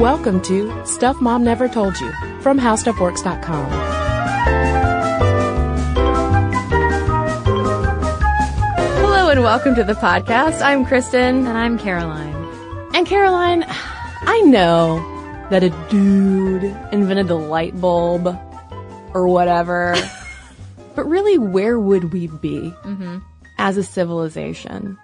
Welcome to Stuff Mom Never Told You from HowStuffWorks.com. Hello and welcome to the podcast. I'm Cristen. And I'm Caroline. And Caroline, I know that a dude invented the light bulb or whatever, but really, where would we be mm-hmm. as a civilization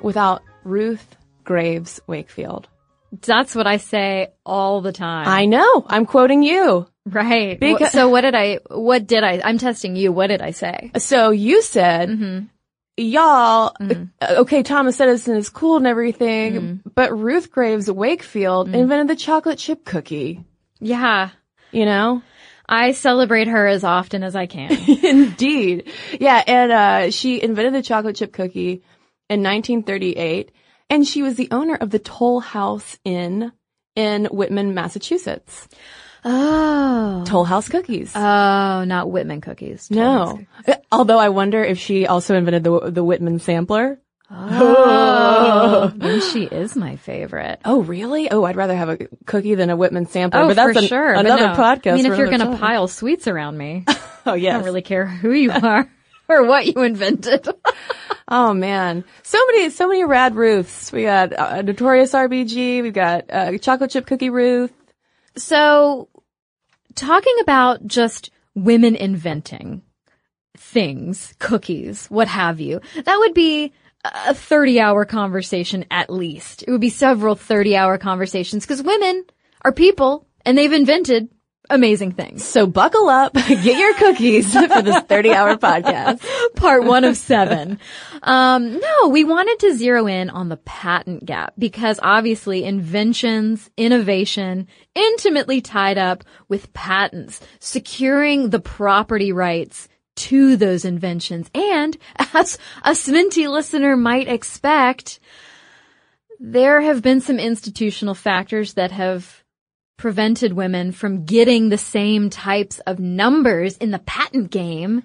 without Ruth Graves Wakefield? That's what I say all the time. I know. I'm quoting you. right. Because- so what did I, what did I, I'm testing you. What did I say? So you said, y'all, uh, okay, Thomas Edison is cool and everything, but Ruth Graves Wakefield invented the chocolate chip cookie. Yeah. You know? I celebrate her as often as I can. Indeed. Yeah, and uh, she invented the chocolate chip cookie in 1938, and she was the owner of the Toll House Inn in Whitman, Massachusetts. oh. Toll House cookies. Oh, not Whitman cookies. no. Uh, although I wonder if she also invented the the Whitman sampler. Oh. Maybe she is my favorite. Oh, really? Oh, I'd rather have a cookie than a Whitman sampler. Oh, but that's for an- sure. another no. podcast. I mean, if you're going to pile sweets around me, oh yeah, I don't really care who you are what you invented. Oh man, so many, so many rad Ruths. We got uh, Notorious RBG. We've got uh, Chocolate Chip Cookie Ruth. So, talking about just women inventing things, cookies, what have you, that would be a 30 hour conversation at least. It would be several 30 hour conversations because women are people and they've invented amazing things. So buckle up, get your cookies for this 30 hour podcast. Part one of seven. Um, no, we wanted to zero in on the patent gap because obviously inventions, innovation, intimately tied up with patents, securing the property rights to those inventions. And as a Sminty listener might expect, there have been some institutional factors that have prevented women from getting the same types of numbers in the patent game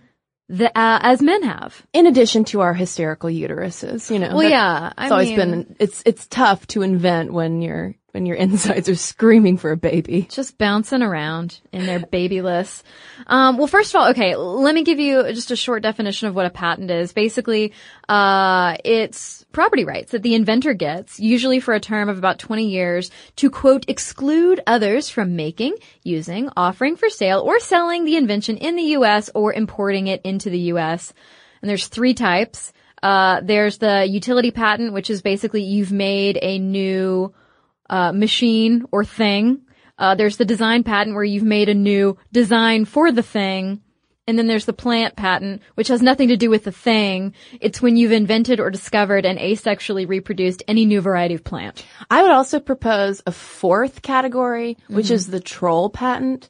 that, uh, as men have. In addition to our hysterical uteruses, you know. Well, yeah, I It's always mean- been, it's, it's tough to invent when your, when your insides are screaming for a baby. just bouncing around in their babyless. Um, well, first of all, okay, let me give you just a short definition of what a patent is. Basically, uh, it's property rights that the inventor gets, usually for a term of about 20 years, to quote, exclude others from making, using, offering for sale, or selling the invention in the U.S. or importing it into the U.S. And there's three types. Uh, there's the utility patent, which is basically you've made a new, uh, machine or thing. Uh, there's the design patent where you've made a new design for the thing. And then there's the plant patent, which has nothing to do with the thing. It's when you've invented or discovered and asexually reproduced any new variety of plant. I would also propose a fourth category, which is the troll patent.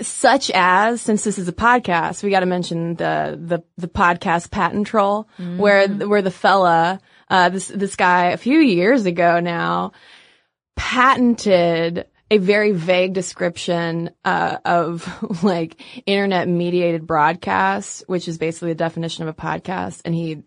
Such as, since this is a podcast, we got to mention the, the, the podcast patent troll, where, where the fella, uh, this, this guy a few years ago now patented a very vague description, uh, of like internet mediated broadcasts, which is basically the definition of a podcast. And he,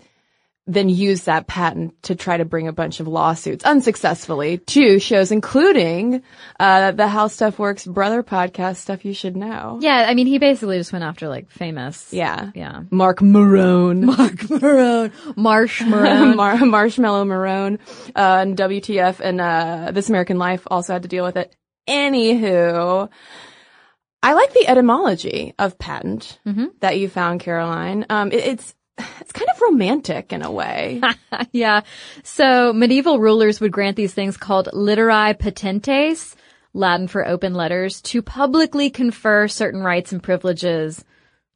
then used that patent to try to bring a bunch of lawsuits unsuccessfully to shows, including uh, the How Stuff Works brother podcast, Stuff You Should Know. Yeah, I mean, he basically just went after like famous. Yeah. Yeah. Mark Marone. Mark Marone. Marsh Marone. Mar- Marshmallow Marone, uh, and WTF and, uh, This American Life also had to deal with it. Anywho, I like the etymology of patent that you found, Caroline. Um, it, it's it's kind of romantic in a way. yeah. So medieval rulers would grant these things called literae patentes, Latin for open letters, to publicly confer certain rights and privileges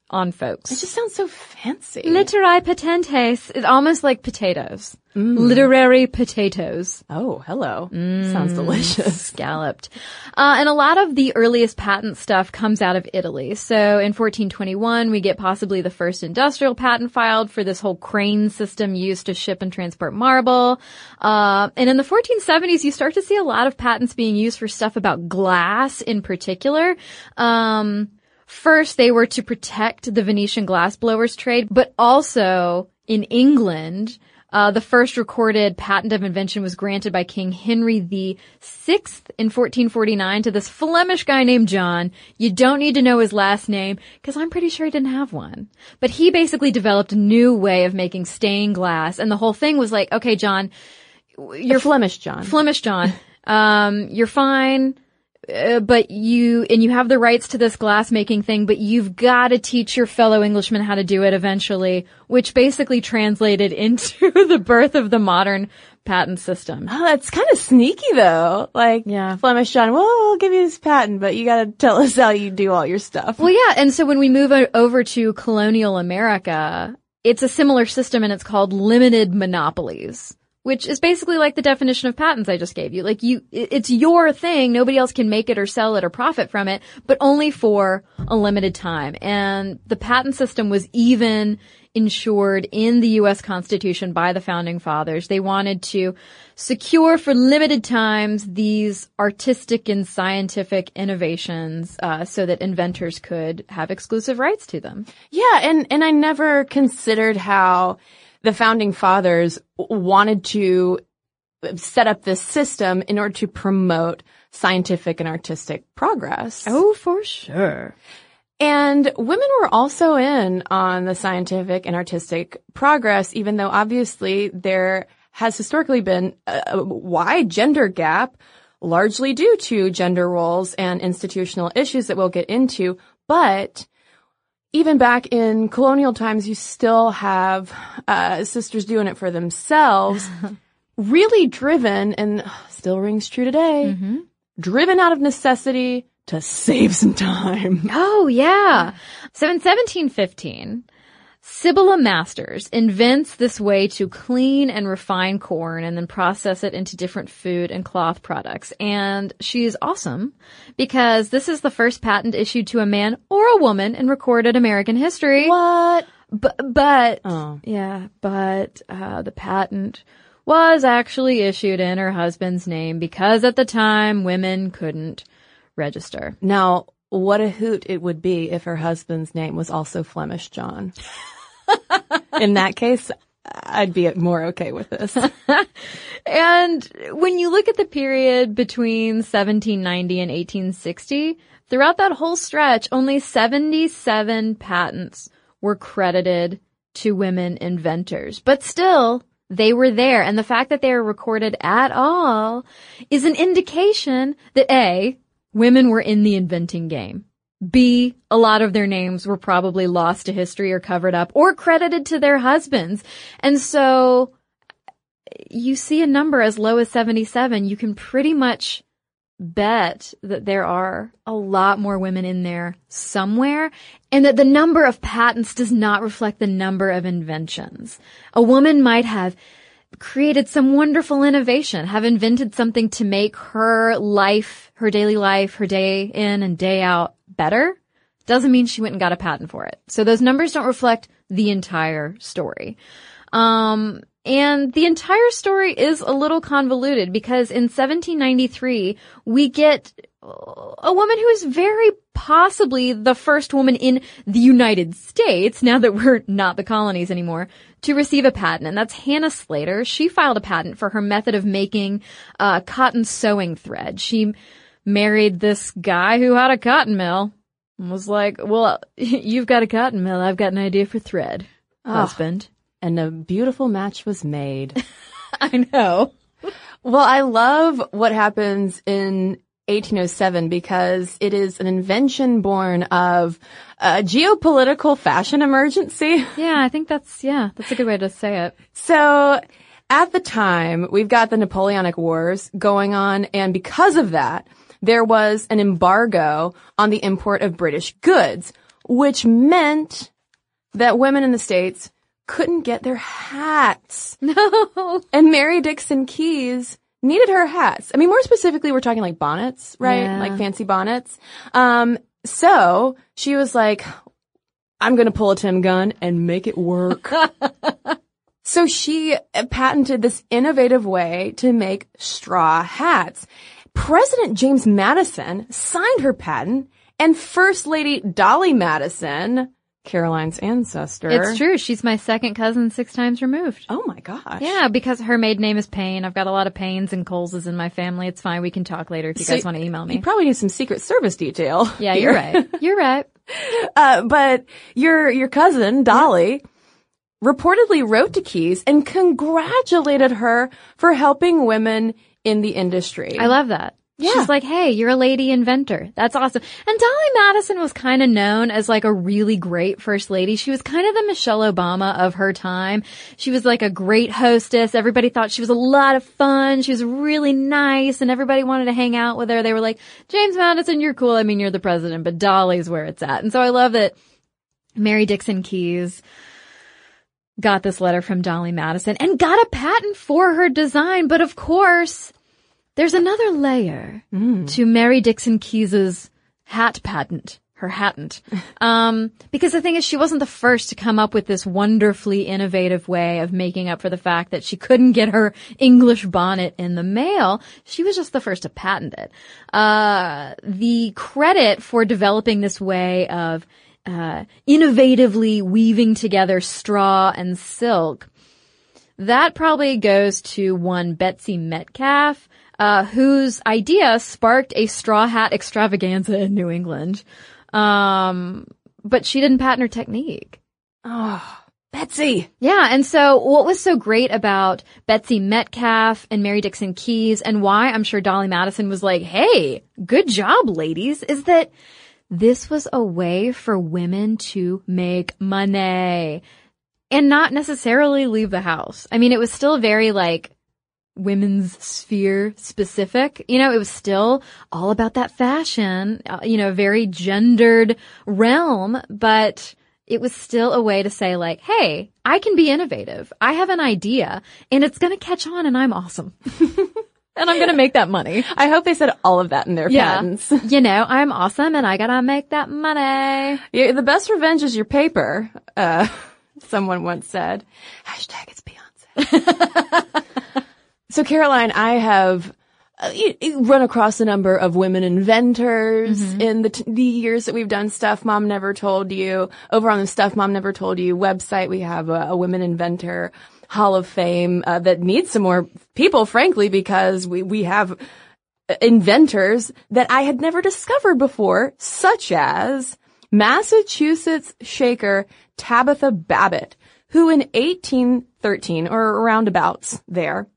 on folks. It just sounds so fancy. Literae patentes is almost like potatoes. Literary potatoes. oh, hello. Sounds delicious. Scalloped. Uh, and a lot of the earliest patent stuff comes out of Italy. So in 1421, we get possibly the first industrial patent filed for this whole crane system used to ship and transport marble. Uh, and in the 1470s, you start to see a lot of patents being used for stuff about glass in particular. Um, First, they were to protect the Venetian glassblowers trade, but also in England, uh, the first recorded patent of invention was granted by King Henry VI in 1449 to this Flemish guy named John. You don't need to know his last name because I'm pretty sure he didn't have one. But he basically developed a new way of making stained glass, and the whole thing was like, okay, John, You're Flemish, John. Flemish John, um, you're fine. Uh, but you, and you have the rights to this glass making thing, but you've got to teach your fellow Englishmen how to do it eventually, which basically translated into the birth of the modern patent system. Oh, that's kind of sneaky though. Like, Yeah. Flemish John, well, we'll give you this patent, but you gotta tell us how you do all your stuff. Well, yeah. And so when we move over to colonial America, it's a similar system and it's called limited monopolies, which is basically like the definition of patents I just gave you. Like you, it's your thing. Nobody else can make it or sell it or profit from it, but only for a limited time. And the patent system was even ensured in the U.S. Constitution by the founding fathers. They wanted to secure for limited times these artistic and scientific innovations uh, so that inventors could have exclusive rights to them. Yeah, and and I never considered how the founding fathers wanted to set up this system in order to promote scientific and artistic progress. Oh, for sure. And women were also in on the scientific and artistic progress, even though obviously there has historically been a wide gender gap, largely due to gender roles and institutional issues that we'll get into. But even back in colonial times, you still have uh, sisters doing it for themselves, really driven, and still rings true today, driven out of necessity to save some time. Oh, yeah. So in 1715, Sibylla Masters invents this way to clean and refine corn and then process it into different food and cloth products. And she's awesome because this is the first patent issued to a man or a woman in recorded American history. What? But, but, Oh. yeah, but, uh, the patent was actually issued in her husband's name because at the time women couldn't register. Now, what a hoot it would be if her husband's name was also Flemish John. In that case, I'd be more okay with this. And when you look at the period between 1790 and 1860, throughout that whole stretch, only 77 patents were credited to women inventors. But still, they were there. And the fact that they are recorded at all is an indication that A, women were in the inventing game. B, a lot of their names were probably lost to history or covered up or credited to their husbands. And so you see a number as low as 77, you can pretty much bet that there are a lot more women in there somewhere and that the number of patents does not reflect the number of inventions. A woman might have created some wonderful innovation, have invented something to make her life, her daily life, her day in and day out better. Doesn't mean she went and got a patent for it. So those numbers don't reflect the entire story. Um, and the entire story is a little convoluted because in 1793, we get a woman who is very possibly the first woman in the United States, now that we're not the colonies anymore, to receive a patent. And that's Hannah Slater. She filed a patent for her method of making uh, cotton sewing thread. She married this guy who had a cotton mill and was like, well, you've got a cotton mill. I've got an idea for thread, ah. husband. and a beautiful match was made. I know. Well, I love what happens in 1807 because it is an invention born of a geopolitical fashion emergency. Yeah, I think that's, yeah, that's a good way to say it. So at the time, we've got the Napoleonic Wars going on, and because of that, there was an embargo on the import of British goods, which meant that women in the States couldn't get their hats. No. And Mary Dixon Kies needed her hats. I mean, more specifically, we're talking like bonnets, right? Yeah. Like fancy bonnets. Um, so she was like, I'm going to pull a Tim Gunn and make it work. so she patented this innovative way to make straw hats. President James Madison signed her patent and First Lady Dolley Madison, Caroline's ancestor. It's true. She's my second cousin six times removed. Oh my gosh. Yeah, because her maiden name is Payne. I've got a lot of Paynes and Coleses in my family. It's fine. We can talk later if you So guys want to email me. You probably need some Secret Service detail. Yeah, here. you're right. You're right. Uh, but your your cousin Dolley reportedly wrote to Kies and congratulated her for helping women in the industry. I love that. Yeah. She's like, hey, you're a lady inventor. That's awesome. And Dolley Madison was kind of known as like a really great first lady. She was kind of the Michelle Obama of her time. She was like a great hostess. Everybody thought she was a lot of fun. She was really nice and everybody wanted to hang out with her. They were like, James Madison, you're cool. I mean, you're the president, but Dolley's where it's at. And so I love that Mary Dixon Kies got this letter from Dolley Madison and got a patent for her design. But of course, there's another layer to Mary Dixon Kies's hat patent, her hatent. Um, because the thing is, she wasn't the first to come up with this wonderfully innovative way of making up for the fact that she couldn't get her English bonnet in the mail. She was just the first to patent it. Uh, the credit for developing this way of uh, innovatively weaving together straw and silk that probably goes to one Betsy Metcalf, uh, whose idea sparked a straw hat extravaganza in New England. Um, but she didn't patent her technique. oh, Betsy. Yeah, and so what was so great about Betsy Metcalf and Mary Dixon Kies and why I'm sure Dolley Madison was like, hey, good job, ladies, is that this was a way for women to make money and not necessarily leave the house. I mean, it was still very like women's sphere specific. You know, it was still all about that fashion, uh, you know, very gendered realm, but it was still a way to say like, hey, I can be innovative. I have an idea and it's going to catch on and I'm awesome. and I'm going to make that money. I hope they said all of that in their Yeah. patents. You know, I'm awesome and I got to make that money. Yeah, the best revenge is your paper. Uh, someone once said. Hashtag it's Beyonce. So Caroline, I have uh, run across a number of women inventors in the, t- the years that we've done Stuff Mom Never Told You. Over on the Stuff Mom Never Told You website, we have a, a women inventor hall of fame uh, that needs some more people, frankly, because we, we have inventors that I had never discovered before, such as Massachusetts shaker Tabitha Babbitt, who in 1813 or roundabouts there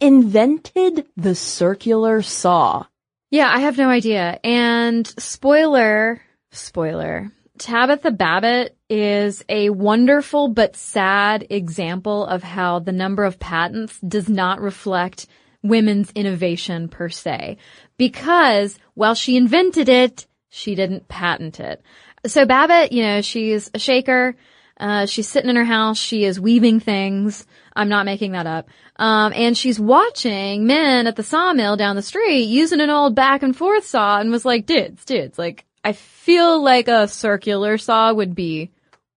invented the circular saw. Yeah, I have no idea. And spoiler, spoiler. Tabitha Babbitt is a wonderful but sad example of how the number of patents does not reflect women's innovation per se. Because while she invented it, she didn't patent it. So Babbitt, you know, she's a shaker. Uh, she's sitting in her house. She is weaving things. I'm not making that up. Um, and she's watching men at the sawmill down the street using an old back and forth saw and was like, dudes, dudes, like, I feel like a circular saw would be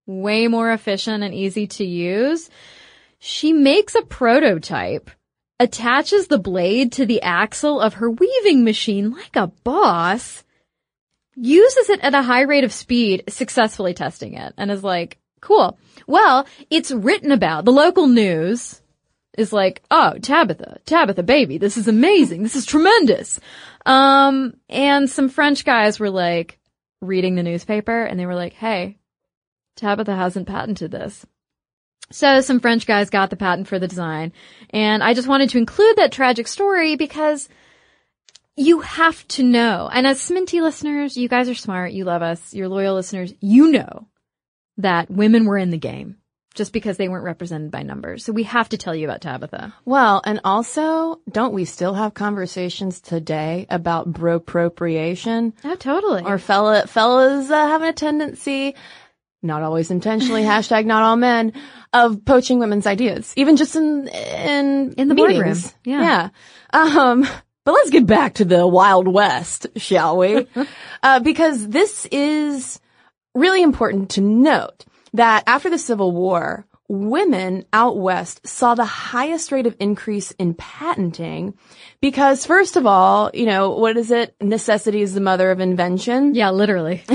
way more efficient and easy to use. She makes a prototype, attaches the blade to the axle of her weaving machine like a boss, uses it at a high rate of speed, successfully testing it, and is like, cool. Well, it's written about. The local news is like, oh, Tabitha, Tabitha baby, this is amazing. This is tremendous. Um, and some French guys were like reading the newspaper and they were like, hey, Tabitha hasn't patented this. So some French guys got the patent for the design. And I just wanted to include that tragic story because you have to know. And as Sminty listeners, you guys are smart. You love us. You're loyal listeners. You know that women were in the game just because they weren't represented by numbers. So we have to tell you about Tabitha. Well, and also, don't we still have conversations today about bropropriation? Oh, totally. Or fella, fellas uh, having a tendency, not always intentionally, hashtag not all men, of poaching women's ideas, even just in, in, In the meetings. boardroom. Yeah. Yeah. Um, but let's get back to the Wild West, shall we? uh, because this is really important to note that after the Civil War, women out west saw the highest rate of increase in patenting because first of all, you know, what is it? Necessity is the mother of invention. yeah, literally.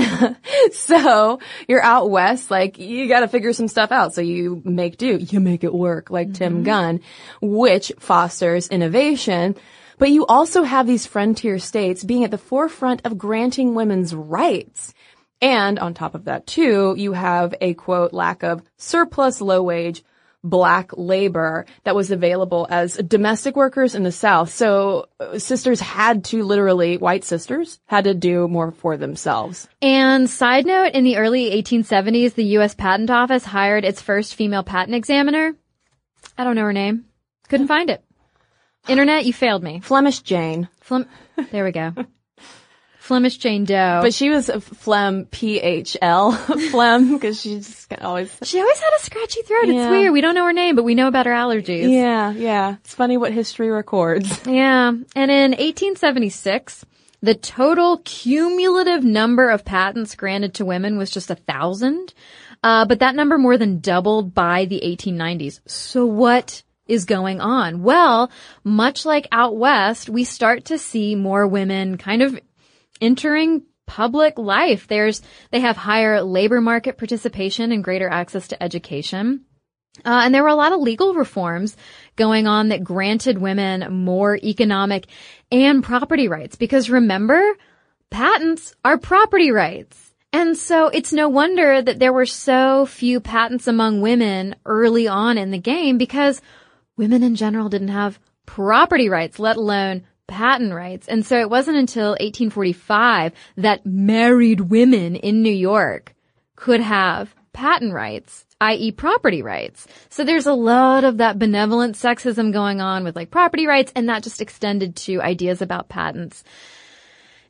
So you're out west, like you got to figure some stuff out. So you make do, you make it work, like Tim mm-hmm. Gunn, which fosters innovation. But you also have these frontier states being at the forefront of granting women's rights. And on top of that too, you have a quote lack of surplus low wage black labor that was available as domestic workers in the South. So uh, sisters had to literally, white sisters had to do more for themselves. And side note, in the early 1870s, the U.S. Patent Office hired its first female patent examiner. I don't know her name. Couldn't find it. Internet, you failed me. Flemish Jane. Flem- there we go. Flemish Jane Doe. But she was a phlegm, P-H-L, phlegm, because she just always, she always had a scratchy throat. It's weird. We don't know her name, but we know about her allergies. yeah, yeah. It's funny what history records. Yeah. And in 1876, the total cumulative number of patents granted to women was just a thousand. Uh, but that number more than doubled by the 1890s. So what is going on? Well, much like out west, we start to see more women kind of entering public life. There's, they have higher labor market participation and greater access to education. Uh, and there were a lot of legal reforms going on that granted women more economic and property rights. Because remember, patents are property rights. And so it's no wonder that there were so few patents among women early on in the game because women in general didn't have property rights, let alone patent rights. And so it wasn't until 1845 that married women in New York could have patent rights, i.e. property rights. So there's a lot of that benevolent sexism going on with like property rights and that just extended to ideas about patents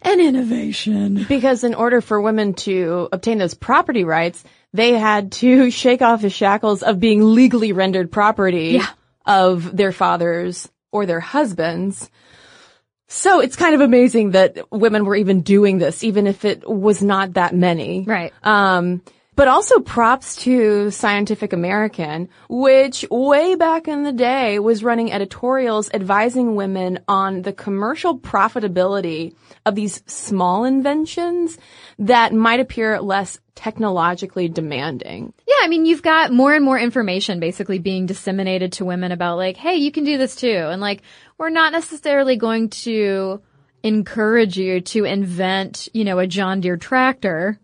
and innovation. Because in order for women to obtain those property rights, they had to shake off the shackles of being legally rendered property Yeah. of their fathers or their husbands. So it's kind of amazing that women were even doing this, even if it was not that many. Right. Um, but also props to Scientific American, which way back in the day was running editorials advising women on the commercial profitability of these small inventions that might appear less technologically demanding. Yeah, I mean, you've got more and more information basically being disseminated to women about like, hey, you can do this too. And like, we're not necessarily going to encourage you to invent, you know, a John Deere tractor.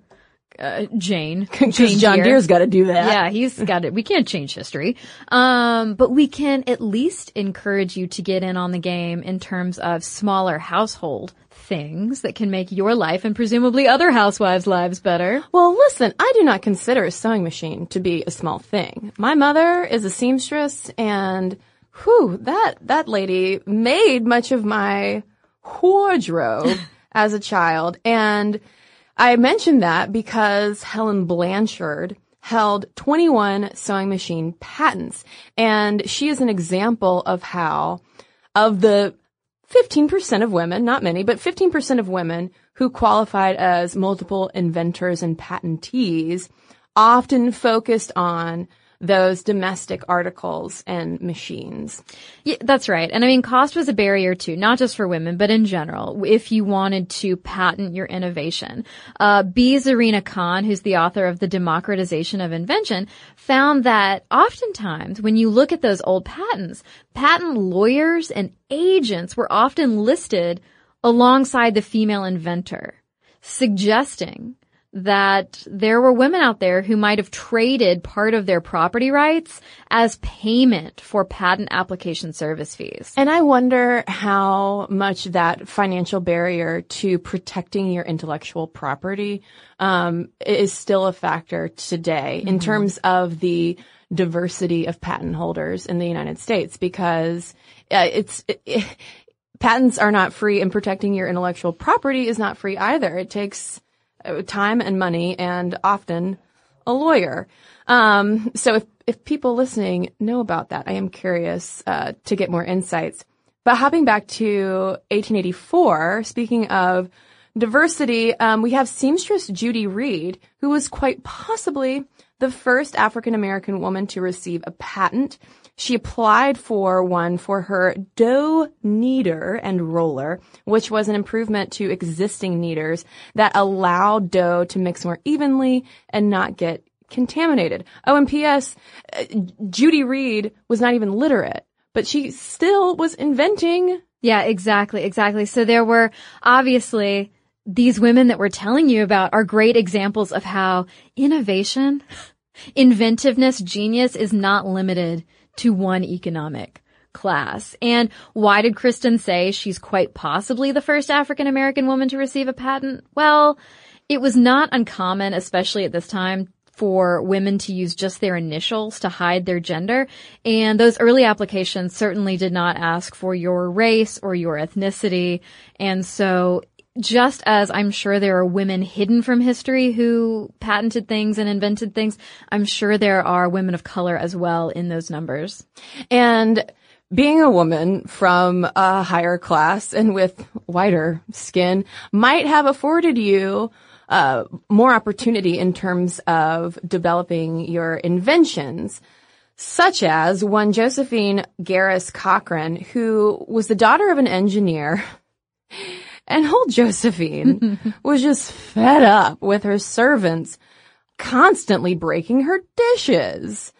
Uh, Jane. Because Jane John Deere. Deere's got to do that. Yeah, he's got it. We can't change history. Um, but we can at least encourage you to get in on the game in terms of smaller household things that can make your life and presumably other housewives' lives better. Well, listen, I do not consider a sewing machine to be a small thing. My mother is a seamstress and whew, that, that lady made much of my wardrobe as a child. And I mentioned that because Helen Blanchard held 21 sewing machine patents. And she is an example of how, of the 15% of women, not many, but 15% of women who qualified as multiple inventors and patentees often focused on those domestic articles and machines. Yeah, that's right. And I mean, cost was a barrier too, not just for women, but in general, if you wanted to patent your innovation. Uh, B. Zorina Khan, who's the author of The Democratization of Invention, found that oftentimes when you look at those old patents, patent lawyers and agents were often listed alongside the female inventor, suggesting that there were women out there who might have traded part of their property rights as payment for patent application service fees. And I wonder how much that financial barrier to protecting your intellectual property um, is still a factor today mm-hmm. in terms of the diversity of patent holders in the United States because uh, it's it, it, patents are not free and protecting your intellectual property is not free either. It takes time and money and often a lawyer. Um, so if, if people listening know about that, I am curious uh, to get more insights. But hopping back to 1884, speaking of diversity, um, we have seamstress Judy Reed, who was quite possibly the first African American woman to receive a patent. She applied for one for her dough kneader and roller, which was an improvement to existing kneaders that allowed dough to mix more evenly and not get contaminated. Oh, and P.S. Uh, Judy Reed was not even literate, but she still was inventing. Yeah, exactly, exactly. So there were obviously these women that we're telling you about are great examples of how innovation, inventiveness, genius is not limited to one economic class. And why did Cristen say she's quite possibly the first African American woman to receive a patent? Well, it was not uncommon, especially at this time, for women to use just their initials to hide their gender. And those early applications certainly did not ask for your race or your ethnicity. And so just as I'm sure there are women hidden from history who patented things and invented things, I'm sure there are women of color as well in those numbers. And being a woman from a higher class and with whiter skin might have afforded you uh, more opportunity in terms of developing your inventions such as one Josephine Garis Cochran, who was the daughter of an engineer and old Josephine was just fed up with her servants constantly breaking her dishes.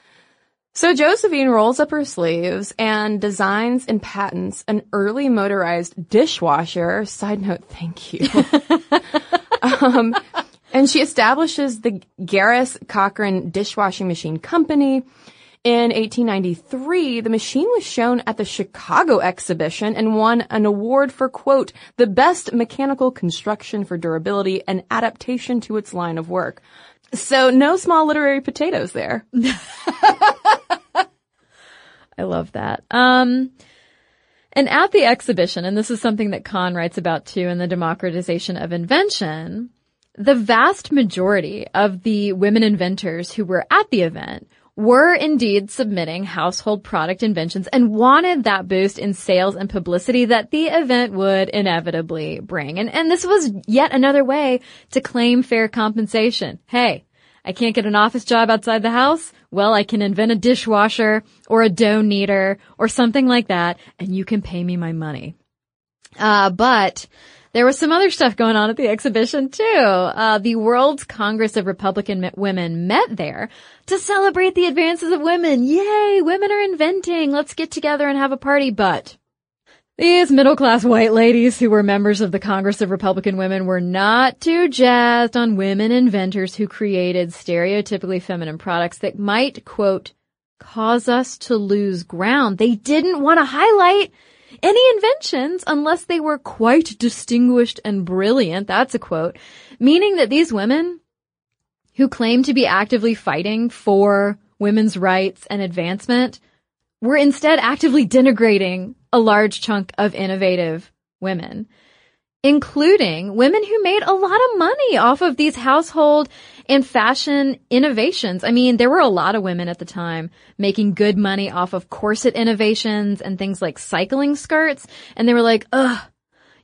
So Josephine rolls up her sleeves and designs and patents an early motorized dishwasher. Side note, thank you. um, and she establishes the Garis Cochran Dishwashing Machine Company in 1893, the machine was shown at the Chicago exhibition and won an award for, quote, the best mechanical construction for durability and adaptation to its line of work. So no small literary potatoes there. I love that. Um, and at the exhibition, and this is something that Khan writes about too in the democratization of invention, the vast majority of the women inventors who were at the event were indeed submitting household product inventions and wanted that boost in sales and publicity that the event would inevitably bring. And, and this was yet another way to claim fair compensation. Hey, I can't get an office job outside the house? Well, I can invent a dishwasher or a dough kneader or something like that and you can pay me my money. Uh, but there was some other stuff going on at the exhibition too. Uh, the World's Congress of Republican Women met there to celebrate the advances of women. Yay, women are inventing. Let's get together and have a party. But these middle class white ladies who were members of the Congress of Republican Women were not too jazzed on women inventors who created stereotypically feminine products that might, quote, cause us to lose ground. They didn't want to highlight any inventions unless they were quite distinguished and brilliant. That's a quote. Meaning that these women who claim to be actively fighting for women's rights and advancement were instead actively denigrating a large chunk of innovative women including women who made a lot of money off of these household and fashion innovations. I mean, there were a lot of women at the time making good money off of corset innovations and things like cycling skirts. And they were like, ugh,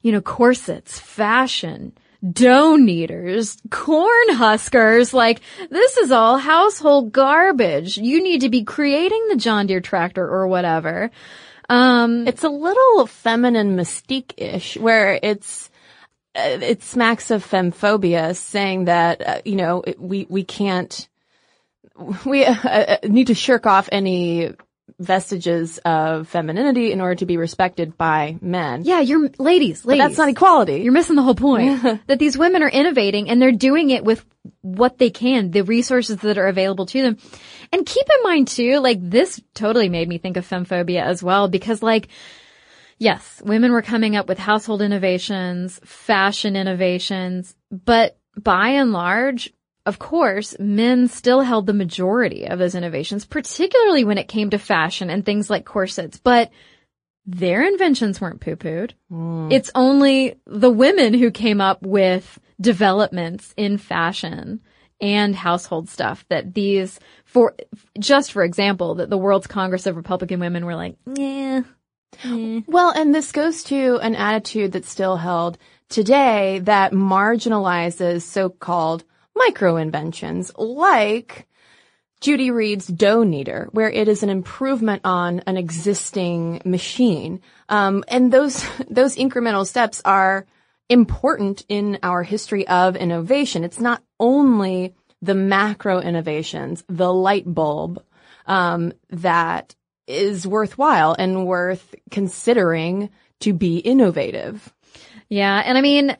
you know, corsets, fashion, dough kneaders, corn huskers. Like, this is all household garbage. You need to be creating the John Deere tractor or whatever. Um, it's a little feminine mystique-ish where it's, it smacks of femphobia saying that, uh, you know, we, we can't, we uh, uh, need to shirk off any vestiges of femininity in order to be respected by men. Yeah, you're ladies, But ladies. that's not equality. You're missing the whole point. that these women are innovating and they're doing it with what they can, the resources that are available to them. And keep in mind too, like this totally made me think of femphobia as well because like, yes, women were coming up with household innovations, fashion innovations, but by and large, of course, men still held the majority of those innovations, particularly when it came to fashion and things like corsets, but their inventions weren't poo-pooed. Hmm. It's only the women who came up with developments in fashion and household stuff that these for just for example that the World's Congress of Republican Women were like, yeah. Well, and this goes to an attitude that's still held today that marginalizes so-called micro inventions like Judy Reed's dough kneader, where it is an improvement on an existing machine. Um, and those, those incremental steps are important in our history of innovation. It's not only the macro innovations, the light bulb, um, that is worthwhile and worth considering to be innovative. Yeah, and I mean,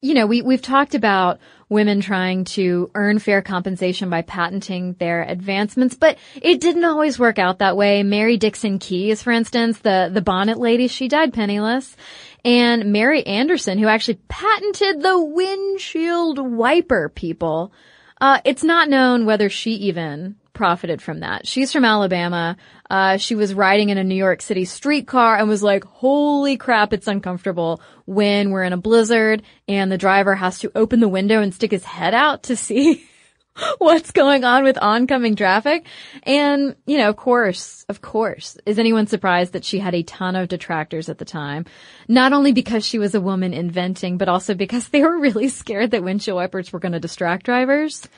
you know, we we've talked about women trying to earn fair compensation by patenting their advancements, but it didn't always work out that way. Mary Dixon Kies, for instance, the the bonnet lady, she died penniless. And Mary Anderson, who actually patented the windshield wiper people, uh, it's not known whether she even profited from that. She's from Alabama. Uh, she was riding in a New York City streetcar and was like, holy crap, it's uncomfortable when we're in a blizzard and the driver has to open the window and stick his head out to see what's going on with oncoming traffic. And, you know, of course, of course, is anyone surprised that she had a ton of detractors at the time? Not only because she was a woman inventing, but also because they were really scared that windshield wipers were going to distract drivers.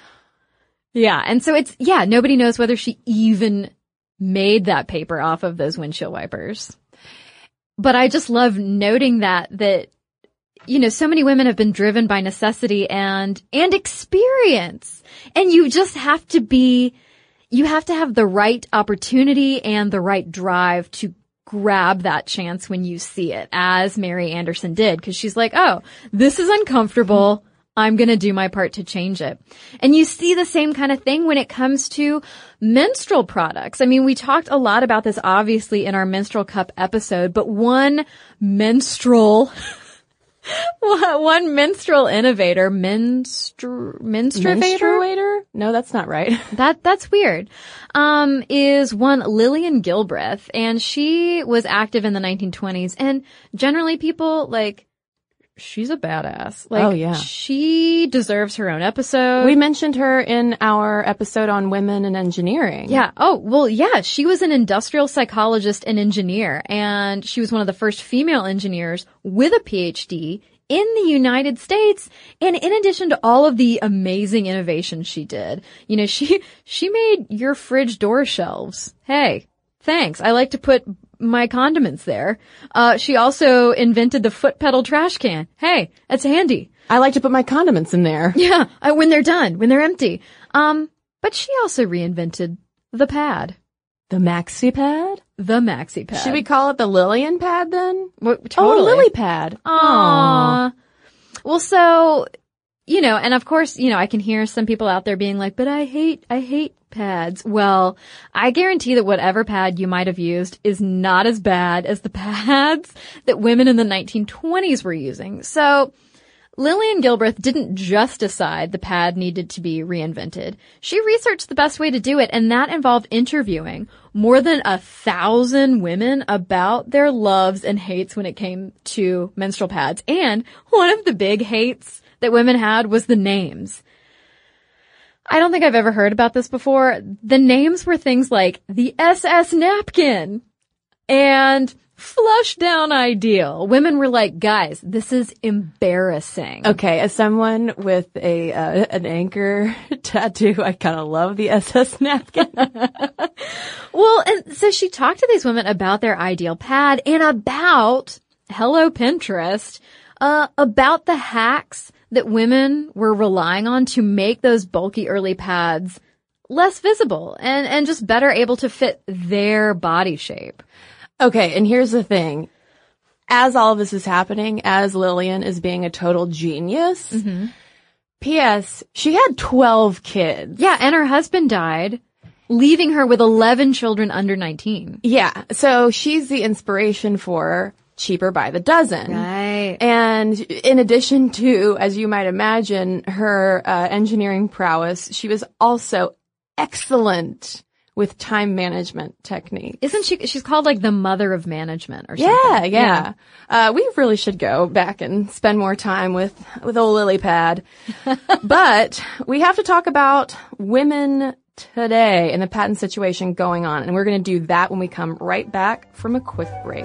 Yeah. And so it's, yeah, nobody knows whether she even made that paper off of those windshield wipers. But I just love noting that, that, you know, so many women have been driven by necessity and, and experience. And you just have to be, you have to have the right opportunity and the right drive to grab that chance when you see it, as Mary Anderson did, because she's like, oh, this is uncomfortable. I'm going to do my part to change it. And you see the same kind of thing when it comes to menstrual products. I mean, we talked a lot about this obviously in our menstrual cup episode, but one menstrual one menstrual innovator, menstru, menstruator? No, that's not right. That that's weird. Um, is one Lillian Gilbreth, and she was active in the 1920s. And generally, people like she's a badass. Oh, like, Oh, yeah. she deserves her own episode. we mentioned her in our episode on women in engineering. Yeah. Oh, well, yeah. She was an industrial psychologist and engineer, and she was one of the first female engineers with a PhD in the United States. And in addition to all of the amazing innovations she did, you know, she, she made your fridge door shelves. Hey, thanks. I like to put my condiments there. Uh, she also invented the foot pedal trash can. Hey, that's handy. I like to put my condiments in there. Yeah, I, when they're done, when they're empty. Um, but she also reinvented the pad, The maxi pad? the maxi pad. Should we call it the Lillian pad then? Well, Oh, totally. a lily pad. Aww. Well, so, you know, and of course, you know, I can hear some people out there being like, but I hate, I hate pads. Well, I guarantee that whatever pad you might have used is not as bad as the pads that women in the 1920s were using. So, Lillian Gilbreth didn't just decide the pad needed to be reinvented. She researched the best way to do it, and that involved interviewing more than a thousand women about their loves and hates when it came to menstrual pads. And one of the big hates that women had was the names. I don't think I've ever heard about this before. The names were things like the SS napkin and flush down ideal. Women were like, guys, this is embarrassing. Okay, as someone with a uh, an anchor tattoo, I kind of love the SS napkin. Well, and so she talked to these women about their ideal pad and about, hello Pinterest, uh, about the hacks that women were relying on to make those bulky early pads less visible and, and just better able to fit their body shape. Okay, and here's the thing. As all of this is happening, as Lillian is being a total genius, mm-hmm. P.S. She had 12 kids. Yeah, and her husband died, leaving her with 11 children under 19. Yeah, so she's the inspiration for Cheaper by the Dozen. Right. And in addition to, as you might imagine, her uh, engineering prowess, she was also excellent with time management technique. Isn't she, she's called like the mother of management or something. Yeah, yeah. Uh, we really should go back and spend more time with, with old lily pad. but we have to talk about women today and the patent situation going on. And we're going to do that when we come right back from a quick break.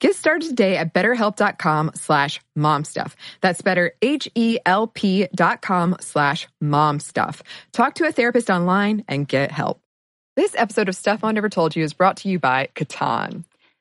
Get started today at betterhelp.com slash momstuff. That's better, H-E-L-P dot com slash momstuff. Talk to a therapist online and get help. This episode of Stuff I Never Told You is brought to you by Catan.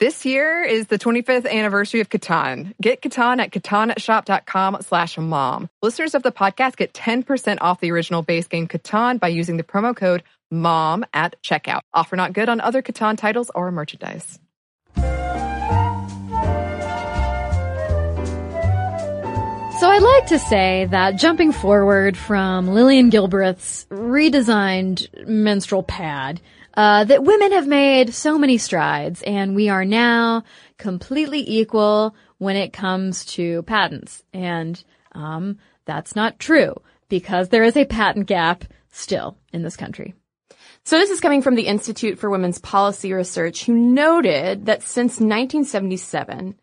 This year is the 25th anniversary of Catan. Get Catan at catanshop.com slash mom. Listeners of the podcast get 10% off the original base game Catan by using the promo code MOM at checkout. Offer not good on other Catan titles or merchandise. So I'd like to say that jumping forward from Lillian Gilbreth's redesigned menstrual pad, uh, that women have made so many strides and we are now completely equal when it comes to patents. And, um, that's not true because there is a patent gap still in this country. So this is coming from the Institute for Women's Policy Research, who noted that since 1977,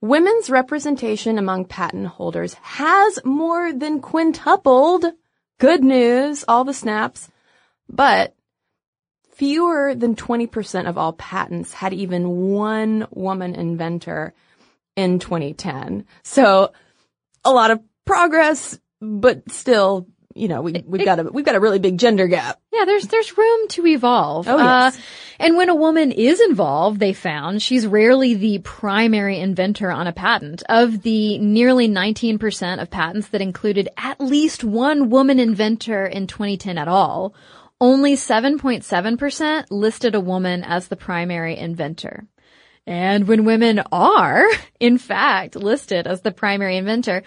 women's representation among patent holders has more than quintupled. Good news, all the snaps. But fewer than 20% of all patents had even one woman inventor in 2010. So a lot of progress, but still, you know, we, we've got a, we've got a really big gender gap. Yeah, there's there's room to evolve. Oh, yes. Uh, and when a woman is involved, they found she's rarely the primary inventor on a patent. Of the nearly 19% of patents that included at least one woman inventor in 2010 at all, only 7.7% listed a woman as the primary inventor. And when women are, in fact, listed as the primary inventor,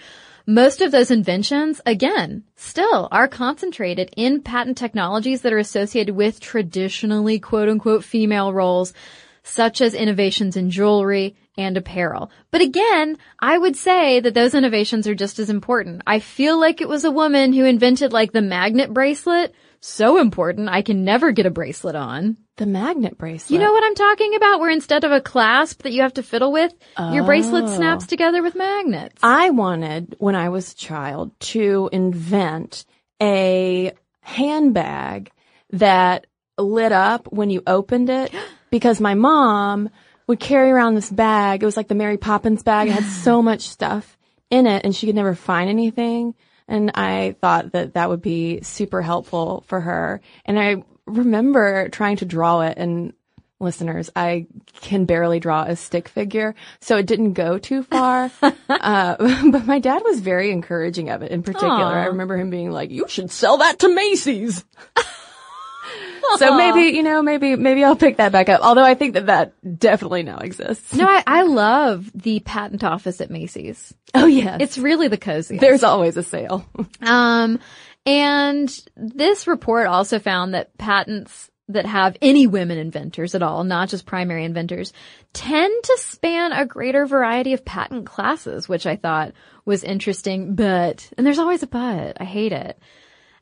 most of those inventions, again, still are concentrated in patent technologies that are associated with traditionally quote unquote female roles, such as innovations in jewelry and apparel. But again, I would say that those innovations are just as important. I feel like it was a woman who invented like the magnet bracelet so important I can never get a bracelet on. The magnet bracelet. You know what I'm talking about? Where instead of a clasp that you have to fiddle with, your bracelet Oh. snaps together with magnets. I wanted, when I was a child, to invent a handbag that lit up when you opened it because my mom would carry around this bag. It was like the Mary Poppins bag. It had so much stuff in it and she could never find anything. And I thought that that would be super helpful for her. And I remember trying to draw it and listeners, I can barely draw a stick figure, so it didn't go too far. uh, but my dad was very encouraging of it in particular. Aw. I remember him being like, you should sell that to Macy's. so maybe, you know, maybe, maybe I'll pick that back up. Although I think that that definitely now exists. no, I, I love the patent office at Macy's. Oh yeah It's really the cozy There's always a sale. Um, and this report also found that patents that have any women inventors at all, not just primary inventors, tend to span a greater variety of patent classes, which I thought was interesting, but, and there's always a but, I hate it.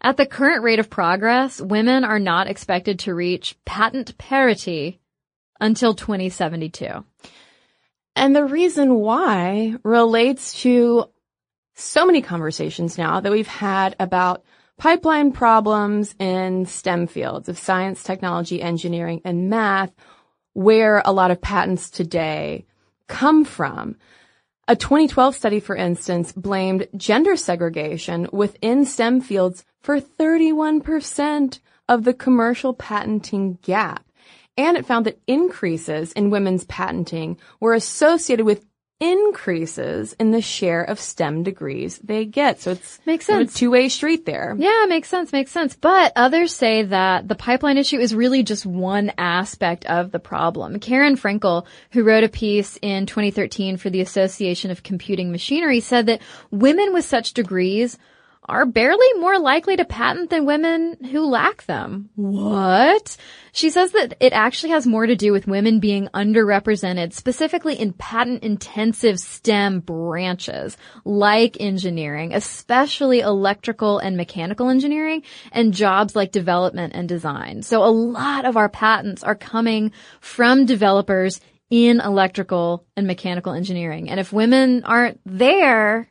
At the current rate of progress, women are not expected to reach patent parity until 2072. And the reason why relates to so many conversations now that we've had about pipeline problems in STEM fields of science, technology, engineering, and math, where a lot of patents today come from. A 2012 study, for instance, blamed gender segregation within STEM fields for 31% of the commercial patenting gap. And it found that increases in women's patenting were associated with increases in the share of STEM degrees they get. So it's Makes sense. two-way street there. Yeah, makes sense, makes sense. But others say that the pipeline issue is really just one aspect of the problem. Karen Frenkel, who wrote a piece in 2013 for the Association of Computing Machinery, said that women with such degrees are barely more likely to patent than women who lack them. What? She says that it actually has more to do with women being underrepresented, specifically in patent intensive STEM branches, like engineering, especially electrical and mechanical engineering, and jobs like development and design. So a lot of our patents are coming from developers in electrical and mechanical engineering. And if women aren't there,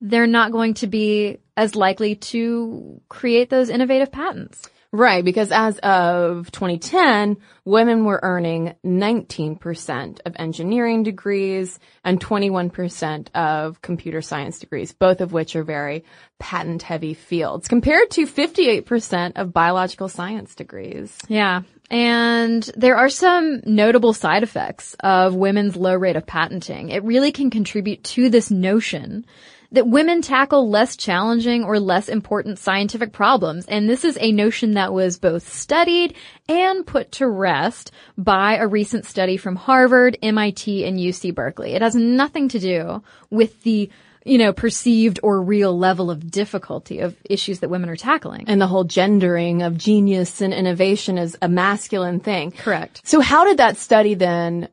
they're not going to be as likely to create those innovative patents. Right, because as of 2010, women were earning 19% of engineering degrees and 21% of computer science degrees, both of which are very patent heavy fields, compared to 58% of biological science degrees. Yeah. And there are some notable side effects of women's low rate of patenting. It really can contribute to this notion that women tackle less challenging or less important scientific problems. And this is a notion that was both studied and put to rest by a recent study from Harvard, MIT, and UC Berkeley. It has nothing to do with the you know, perceived or real level of difficulty of issues that women are tackling. And the whole gendering of genius and innovation is a masculine thing. Correct. So how did that study then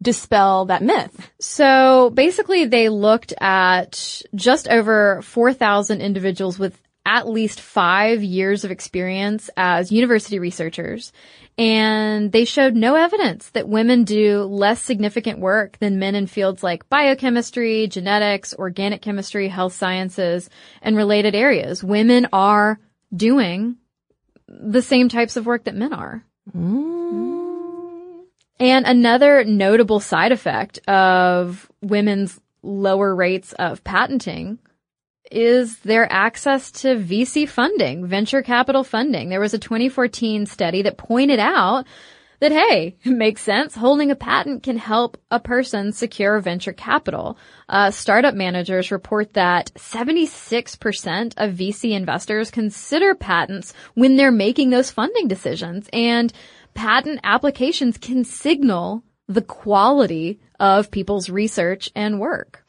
dispel that myth? So basically they looked at just over 4,000 individuals with at least five years of experience as university researchers. And they showed no evidence that women do less significant work than men in fields like biochemistry, genetics, organic chemistry, health sciences, and related areas. Women are doing the same types of work that men are. Mm. And another notable side effect of women's lower rates of patenting is their access to VC funding, venture capital funding. There was a 2014 study that pointed out that, hey, it makes sense. Holding a patent can help a person secure venture capital. Uh, startup managers report that 76% of VC investors consider patents when they're making those funding decisions. And patent applications can signal the quality of people's research and work.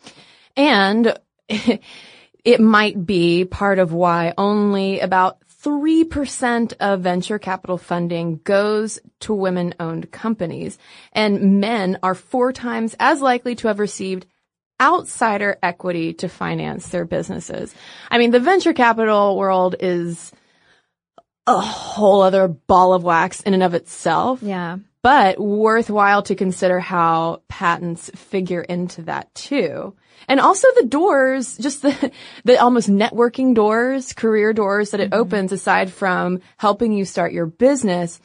And it might be part of why only about 3% of venture capital funding goes to women owned companies and men are four times as likely to have received outsider equity to finance their businesses. I mean, the venture capital world is a whole other ball of wax in and of itself. Yeah. But worthwhile to consider how patents figure into that too. And also the doors, just the, the almost networking doors, career doors that it opens aside from helping you start your business.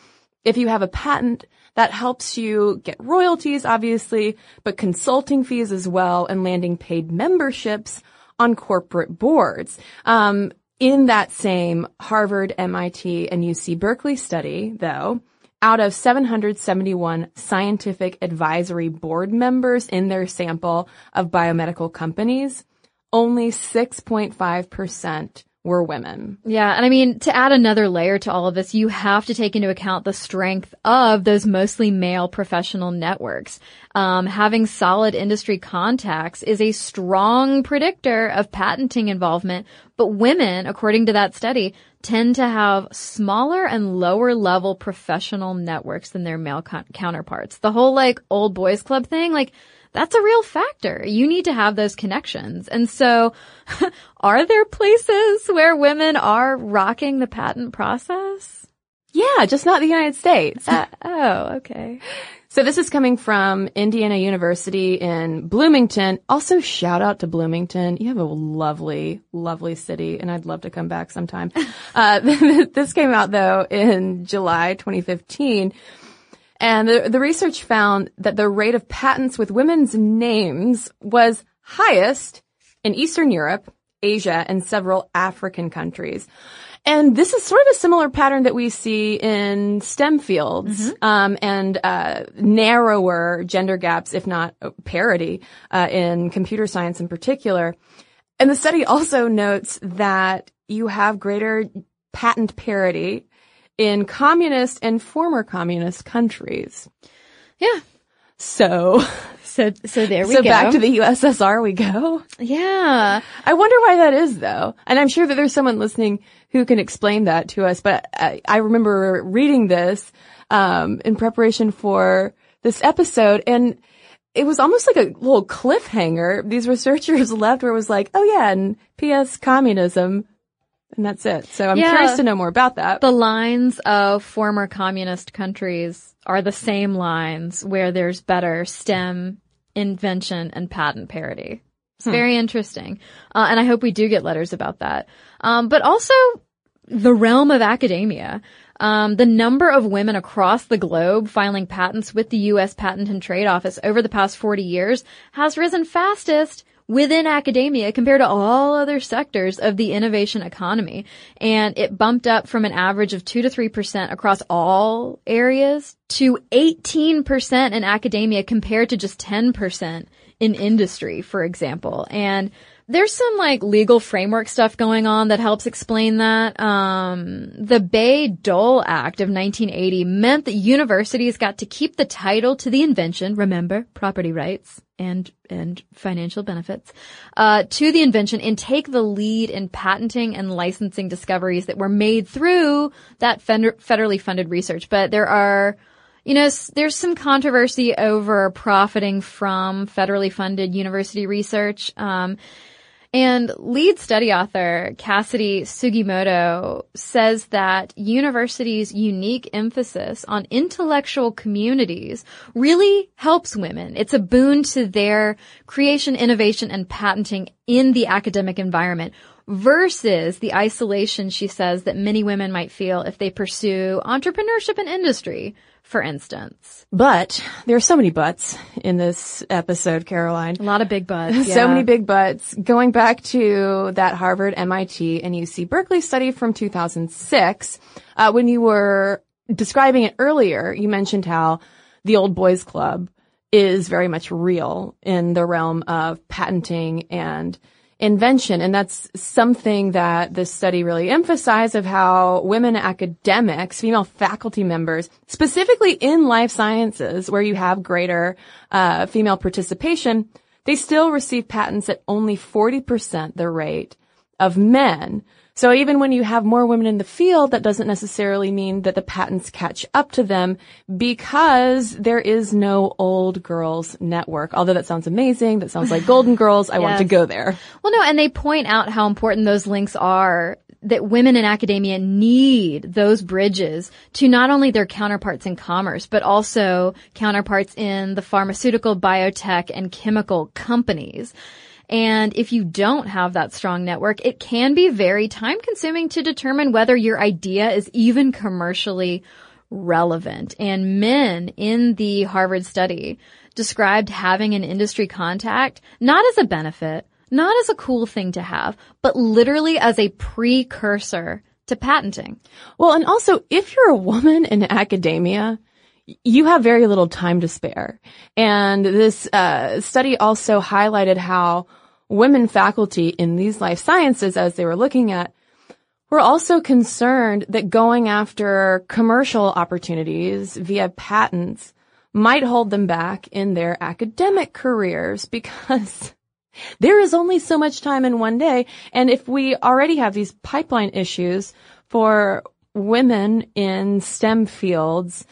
If you have a patent, that helps you get royalties, obviously, but consulting fees as well and landing paid memberships on corporate boards. Um, in that same Harvard, MIT, and UC Berkeley study, though, out of 771 scientific advisory board members in their sample of biomedical companies, only 6.5% were women. Yeah, and I mean, to add another layer to all of this, you have to take into account the strength of those mostly male professional networks. Um, having solid industry contacts is a strong predictor of patenting involvement, but women, according to that study, tend to have smaller and lower level professional networks than their male co- counterparts. The whole like old boys club thing, like, that's a real factor. You need to have those connections. And so are there places where women are rocking the patent process? Yeah, just not the United States. Uh, oh, okay. So this is coming from Indiana University in Bloomington. Also shout out to Bloomington. You have a lovely, lovely city and I'd love to come back sometime. uh, this came out though in July 2015. And the, the research found that the rate of patents with women's names was highest in Eastern Europe, Asia, and several African countries. And this is sort of a similar pattern that we see in STEM fields um, and uh, narrower gender gaps, if not parity, uh, in computer science in particular. And the study also notes that you have greater patent parity in communist and former communist countries. Yeah. So, So, so there we so go. back to the USSR we go. yeah. I wonder why that is though. And I'm sure that there's someone listening who can explain that to us, but I, I remember reading this, um, in preparation for this episode and it was almost like a little cliffhanger. These researchers left where it was like, oh yeah, and P.S. communism. And that's it. So I'm Yeah. curious to know more about that. The lines of former communist countries are the same lines where there's better STEM invention and patent parity. It's very interesting. Uh, and I hope we do get letters about that. Um, but also the realm of academia. Um, the number of women across the globe filing patents with the U.S. Patent and Trade Office over the past 40 years has risen fastest within academia compared to all other sectors of the innovation economy. And it bumped up from an average of 2 to 3% across all areas to 18% in academia compared to just 10% in industry, for example. And there's some like legal framework stuff going on that helps explain that. Um, the Bay-Dole Act of 1980 meant that universities got to keep the title to the invention. Remember, property rights and and financial benefits uh, to the invention and take the lead in patenting and licensing discoveries that were made through that federally funded research. But there are you know, there's some controversy over profiting from federally funded university research. Um, and lead study author Cassidy Sugimoto says that universities' unique emphasis on intellectual communities really helps women. It's a boon to their creation, innovation, and patenting in the academic environment versus the isolation she says that many women might feel if they pursue entrepreneurship and industry, for instance. But there are so many buts in this episode, Caroline. A lot of big butts. So many big buts. Going back to that Harvard, MIT, and UC Berkeley study from 2006, uh, when you were describing it earlier, you mentioned how the old boys club is very much real in the realm of patenting and invention. And that's something that this study really emphasized of how women academics, female faculty members, specifically in life sciences where you have greater uh, female participation, they still receive patents at only 40% the rate of men. So even when you have more women in the field, that doesn't necessarily mean that the patents catch up to them because there is no old girls network. Although that sounds amazing. That sounds like Golden Girls. I want to go there. Well, no, and they point out how important those links are that women in academia need those bridges to not only their counterparts in commerce, but also counterparts in the pharmaceutical, biotech, and chemical companies. And if you don't have that strong network, it can be very time consuming to determine whether your idea is even commercially relevant. And men in the Harvard study described having an industry contact not as a benefit, not as a cool thing to have, but literally as a precursor to patenting. Well, and also if you're a woman in academia, you have very little time to spare. And this uh, study also highlighted how women faculty in these life sciences, as they were looking at, were also concerned that going after commercial opportunities via patents might hold them back in their academic careers because there is only so much time in one day. And if we already have these pipeline issues for women in STEM fields,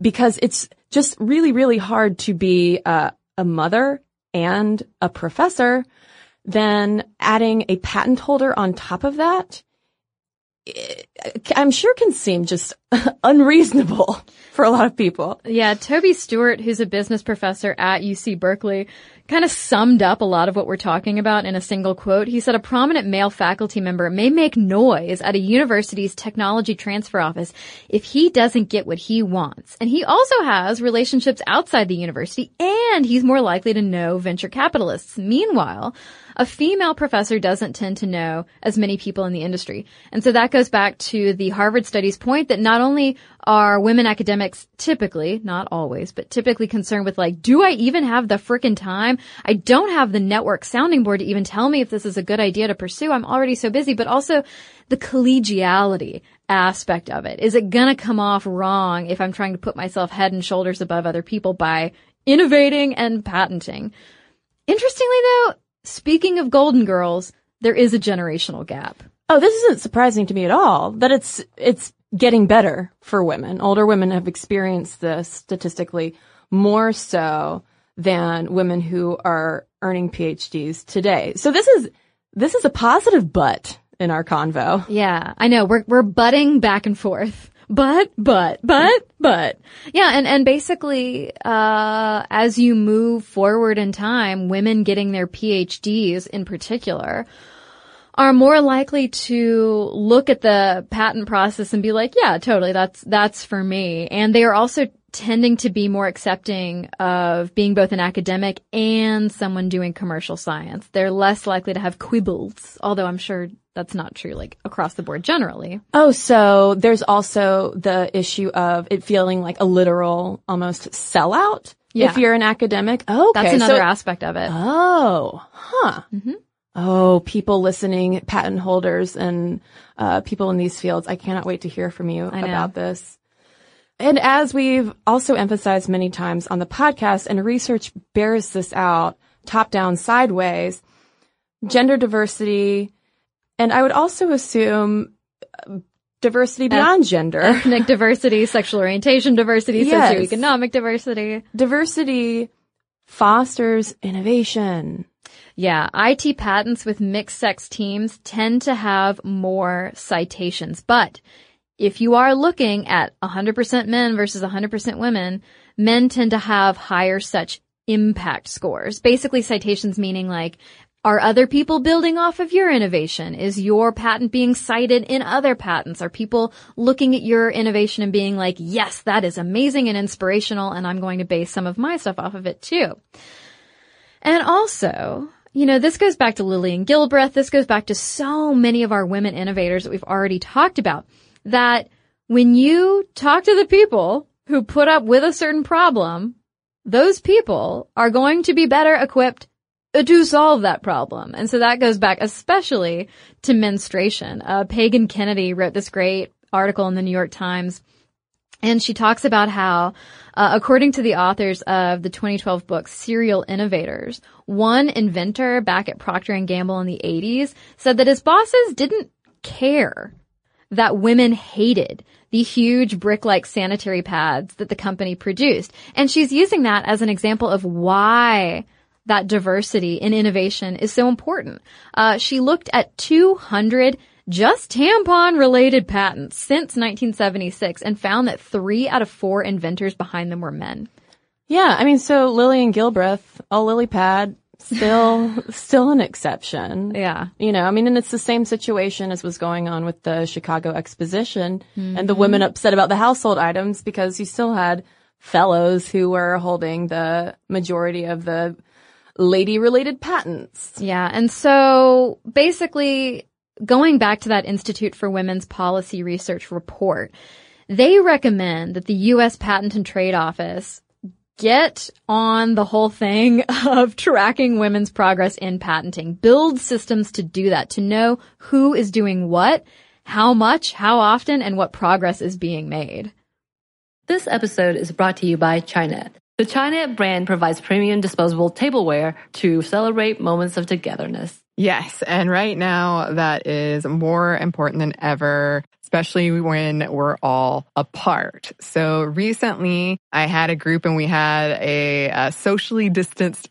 because it's just really, really hard to be a, a mother and a professor, then adding a patent holder on top of that I'm sure can seem just unreasonable for a lot of people. Yeah, Toby Stuart, who's a business professor at UC Berkeley, kind of summed up a lot of what we're talking about in a single quote. He said a prominent male faculty member may make noise at a university's technology transfer office if he doesn't get what he wants. And he also has relationships outside the university and he's more likely to know venture capitalists. Meanwhile, a female professor doesn't tend to know as many people in the industry. And so that goes back to the Harvard studies point that not only are women academics typically, not always, but typically concerned with like, do I even have the frickin' time? I don't have the network sounding board to even tell me if this is a good idea to pursue. I'm already so busy, but also the collegiality aspect of it. Is it gonna come off wrong if I'm trying to put myself head and shoulders above other people by innovating and patenting? Interestingly though, Speaking of Golden Girls, there is a generational gap. Oh, this isn't surprising to me at all. That it's it's getting better for women. Older women have experienced this statistically more so than women who are earning PhDs today. So this is this is a positive butt in our convo. Yeah, I know. We're we're butting back and forth but, but, but, but. Yeah, and, and basically, uh, as you move forward in time, women getting their PhDs in particular are more likely to look at the patent process and be like, yeah, totally, that's, that's for me. And they are also tending to be more accepting of being both an academic and someone doing commercial science. They're less likely to have quibbles, although I'm sure that's not true like across the board generally. Oh, so there's also the issue of it feeling like a literal almost sellout yeah. if you're an academic. Oh, okay. That's another so, aspect of it. Oh, huh. Mm-hmm. Oh, people listening, patent holders and uh, people in these fields. I cannot wait to hear from you about this. And as we've also emphasized many times on the podcast and research bears this out top down sideways, gender diversity and I would also assume uh, diversity beyond gender. Ethnic diversity, sexual orientation diversity, yes. socioeconomic diversity. Diversity fosters innovation. Yeah, IT patents with mixed sex teams tend to have more citations, but if you are looking at 100% men versus 100% women, men tend to have higher such impact scores. Basically citations meaning like are other people building off of your innovation? Is your patent being cited in other patents? Are people looking at your innovation and being like, yes, that is amazing and inspirational and I'm going to base some of my stuff off of it too. And also, you know, this goes back to Lillian Gilbreth. This goes back to so many of our women innovators that we've already talked about that when you talk to the people who put up with a certain problem, those people are going to be better equipped to solve that problem. And so that goes back especially to menstruation. Uh, Pagan Kennedy wrote this great article in the New York Times and she talks about how, uh, according to the authors of the 2012 book Serial Innovators, one inventor back at Procter and Gamble in the 80s said that his bosses didn't care that women hated the huge brick-like sanitary pads that the company produced. And she's using that as an example of why that diversity in innovation is so important. Uh, she looked at 200 just tampon related patents since 1976 and found that three out of four inventors behind them were men. Yeah, I mean, so Lillian Gilbreth, a lily pad, still, still an exception. Yeah. You know, I mean, and it's the same situation as was going on with the Chicago Exposition and the women upset about the household items because you still had fellows who were holding the majority of the lady related patents. Yeah. And so basically going back to that Institute for Women's Policy Research report, they recommend that the U.S. Patent and Trade Office get on the whole thing of tracking women's progress in patenting. Build systems to do that, to know who is doing what, how much, how often, and what progress is being made. This episode is brought to you by Chinet. The Chinet brand provides premium disposable tableware to celebrate moments of togetherness. Yes, and right now that is more important than ever, especially when we're all apart. So recently I had a group and we had a, a, socially distanced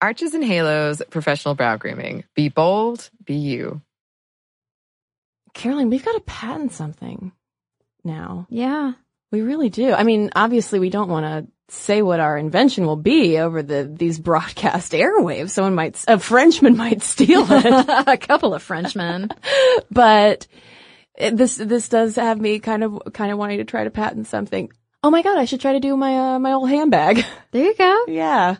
Arches and Halos Professional Brow Grooming. Be bold, be you. Caroline, we've got to patent something now. Yeah. We really do. I mean, obviously we don't want to say what our invention will be over the these broadcast airwaves. Someone might, a Frenchman might steal it. a couple of Frenchmen. but it, this this does have me kind of kind of wanting to try to patent something. Oh my god, I should try to do my uh, my old handbag. There you go. yeah.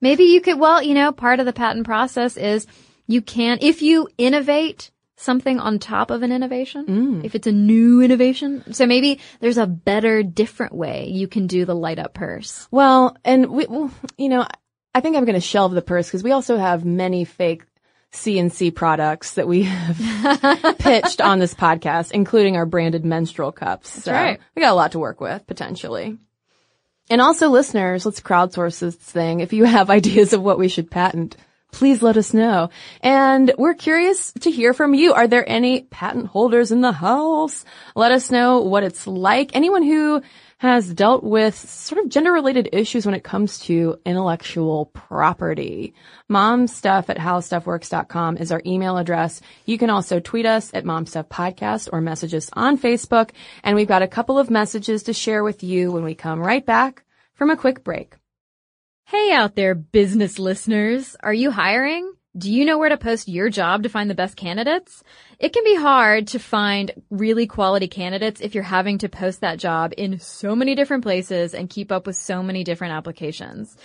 Maybe you could, well, you know, part of the patent process is you can, if you innovate something on top of an innovation, mm. if it's a new innovation, so maybe there's a better, different way you can do the light up purse. Well, and we, well, you know, I think I'm going to shelve the purse because we also have many fake CNC products that we have pitched on this podcast, including our branded menstrual cups. That's right. We got a lot to work with potentially. And also listeners, let's crowdsource this thing. If you have ideas of what we should patent, please let us know. And we're curious to hear from you. Are there any patent holders in the house? Let us know what it's like. Anyone who has dealt with sort of gender related issues when it comes to intellectual property. Momstuff at howstuffworks.com is our email address. You can also tweet us at momstuffpodcast or message us on Facebook. And we've got a couple of messages to share with you when we come right back from a quick break. Hey out there, business listeners. Are you hiring? Do you know where to post your job to find the best candidates? It can be hard to find really quality candidates if you're having to post that job in so many different places and keep up with so many different applications.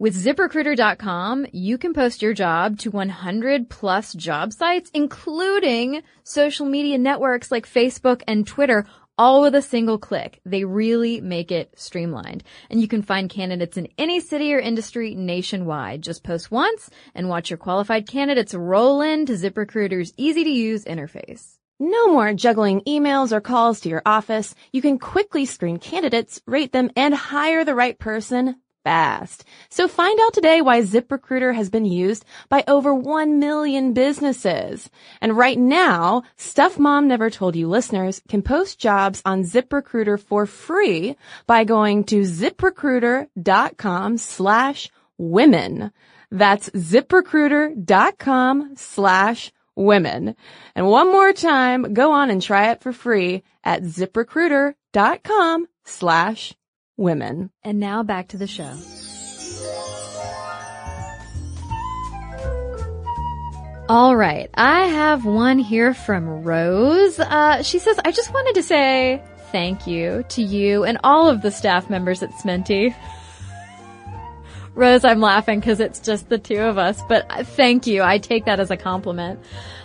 With ziprecruiter.com, you can post your job to 100 plus job sites, including social media networks like Facebook and Twitter, all with a single click. They really make it streamlined. And you can find candidates in any city or industry nationwide. Just post once and watch your qualified candidates roll into ZipRecruiter's easy to use interface. No more juggling emails or calls to your office. You can quickly screen candidates, rate them, and hire the right person fast. So find out today why ZipRecruiter has been used by over 1 million businesses. And right now, Stuff Mom Never Told You listeners can post jobs on ZipRecruiter for free by going to ziprecruiter.com slash women. That's ziprecruiter.com slash women. And one more time, go on and try it for free at ziprecruiter.com slash women. And now back to the show. All right. I have one here from Rose. Uh, she says, I just wanted to say thank you to you and all of the staff members at Sminty. Rose, I'm laughing because it's just the two of us, but thank you. I take that as a compliment.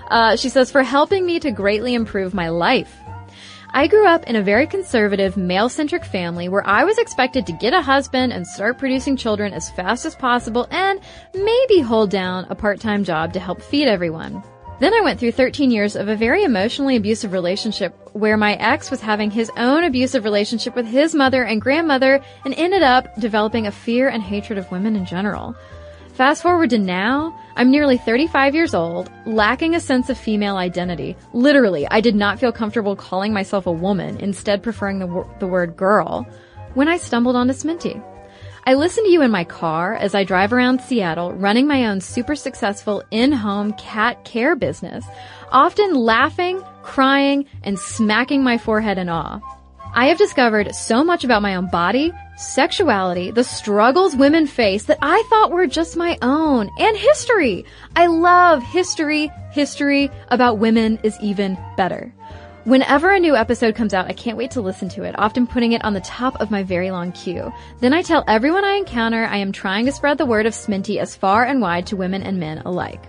Uh, she says, for helping me to greatly improve my life. I grew up in a very conservative, male-centric family where I was expected to get a husband and start producing children as fast as possible and maybe hold down a part-time job to help feed everyone. Then I went through 13 years of a very emotionally abusive relationship where my ex was having his own abusive relationship with his mother and grandmother and ended up developing a fear and hatred of women in general. Fast forward to now, I'm nearly 35 years old, lacking a sense of female identity. Literally, I did not feel comfortable calling myself a woman, instead preferring the, the word girl, when I stumbled onto Sminty. I listen to you in my car as I drive around Seattle running my own super successful in-home cat care business, often laughing, crying, and smacking my forehead in awe. I have discovered so much about my own body, sexuality, the struggles women face that I thought were just my own, and history. I love history. History about women is even better. Whenever a new episode comes out, I can't wait to listen to it, often putting it on the top of my very long queue. Then I tell everyone I encounter I am trying to spread the word of Sminty as far and wide to women and men alike.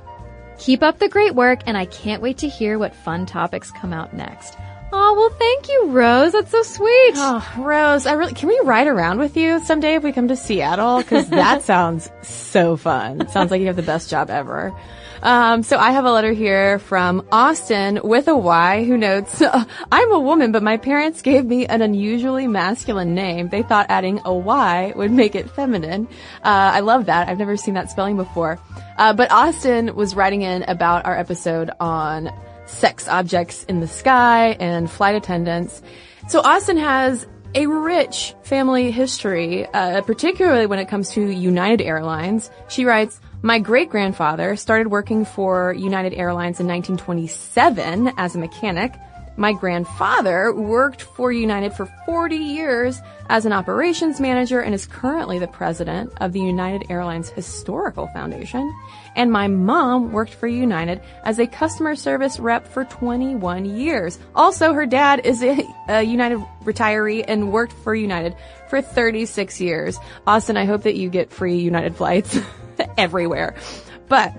Keep up the great work, and I can't wait to hear what fun topics come out next. Oh, well, thank you, Rose. That's so sweet. Oh, Rose, I really, can we ride around with you someday if we come to Seattle? Cause that sounds so fun. Sounds like you have the best job ever. Um, so I have a letter here from Austin with a Y who notes, I'm a woman, but my parents gave me an unusually masculine name. They thought adding a Y would make it feminine. Uh, I love that. I've never seen that spelling before. Uh, but Austin was writing in about our episode on sex objects in the sky and flight attendants. So Austin has a rich family history, uh, particularly when it comes to United Airlines. She writes, my great grandfather started working for United Airlines in 1927 as a mechanic. My grandfather worked for United for 40 years as an operations manager and is currently the president of the United Airlines Historical Foundation. And my mom worked for United as a customer service rep for 21 years. Also, her dad is a, a United retiree and worked for United for 36 years. Austin, I hope that you get free United flights everywhere. But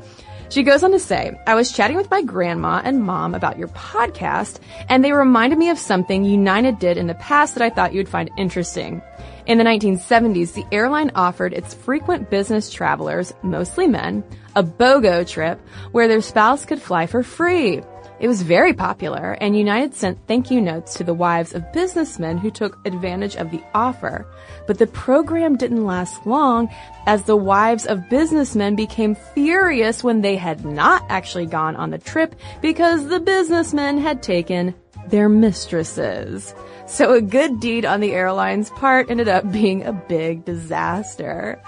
she goes on to say, I was chatting with my grandma and mom about your podcast, and they reminded me of something United did in the past that I thought you'd find interesting. In the 1970s, the airline offered its frequent business travelers, mostly men, a BOGO trip where their spouse could fly for free. It was very popular, and United sent thank you notes to the wives of businessmen who took advantage of the offer. But the program didn't last long as the wives of businessmen became furious when they had not actually gone on the trip because the businessmen had taken their mistresses. So a good deed on the airline's part ended up being a big disaster.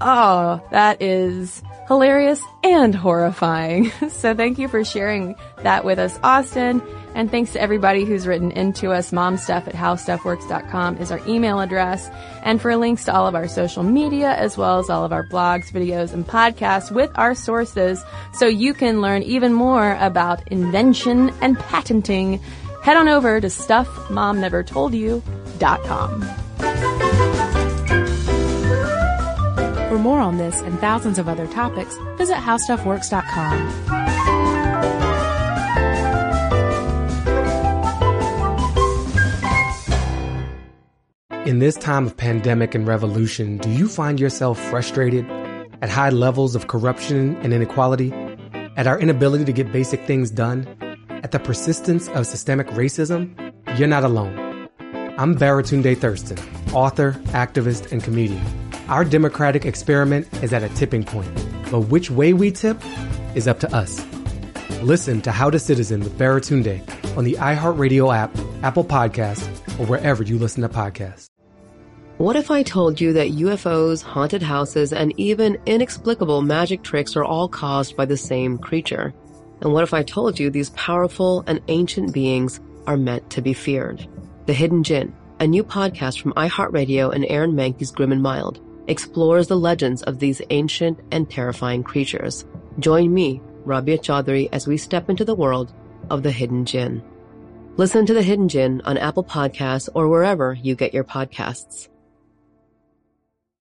Oh, that is hilarious and horrifying. So thank you for sharing that with us, Austin. And thanks to everybody who's written into us. Momstuff at howstuffworks.com is our email address. And for links to all of our social media, as well as all of our blogs, videos, and podcasts with our sources, so you can learn even more about invention and patenting, head on over to stuffmomnevertoldyou.com. For more on this and thousands of other topics, visit howstuffworks.com. In this time of pandemic and revolution, do you find yourself frustrated at high levels of corruption and inequality? At our inability to get basic things done? At the persistence of systemic racism, you're not alone. I'm Baratunde Thurston, author, activist, and comedian. Our democratic experiment is at a tipping point, but which way we tip is up to us. Listen to How to Citizen with Baratunde on the iHeartRadio app, Apple Podcasts, or wherever you listen to podcasts. What if I told you that UFOs, haunted houses, and even inexplicable magic tricks are all caused by the same creature? And what if I told you these powerful and ancient beings are meant to be feared? The Hidden Djinn, a new podcast from iHeartRadio and Aaron Mahnke's Grim and Mild, explores the legends of these ancient and terrifying creatures. Join me, Rabia Chaudhry, as we step into the world of the Hidden Djinn. Listen to The Hidden Djinn on Apple Podcasts or wherever you get your podcasts.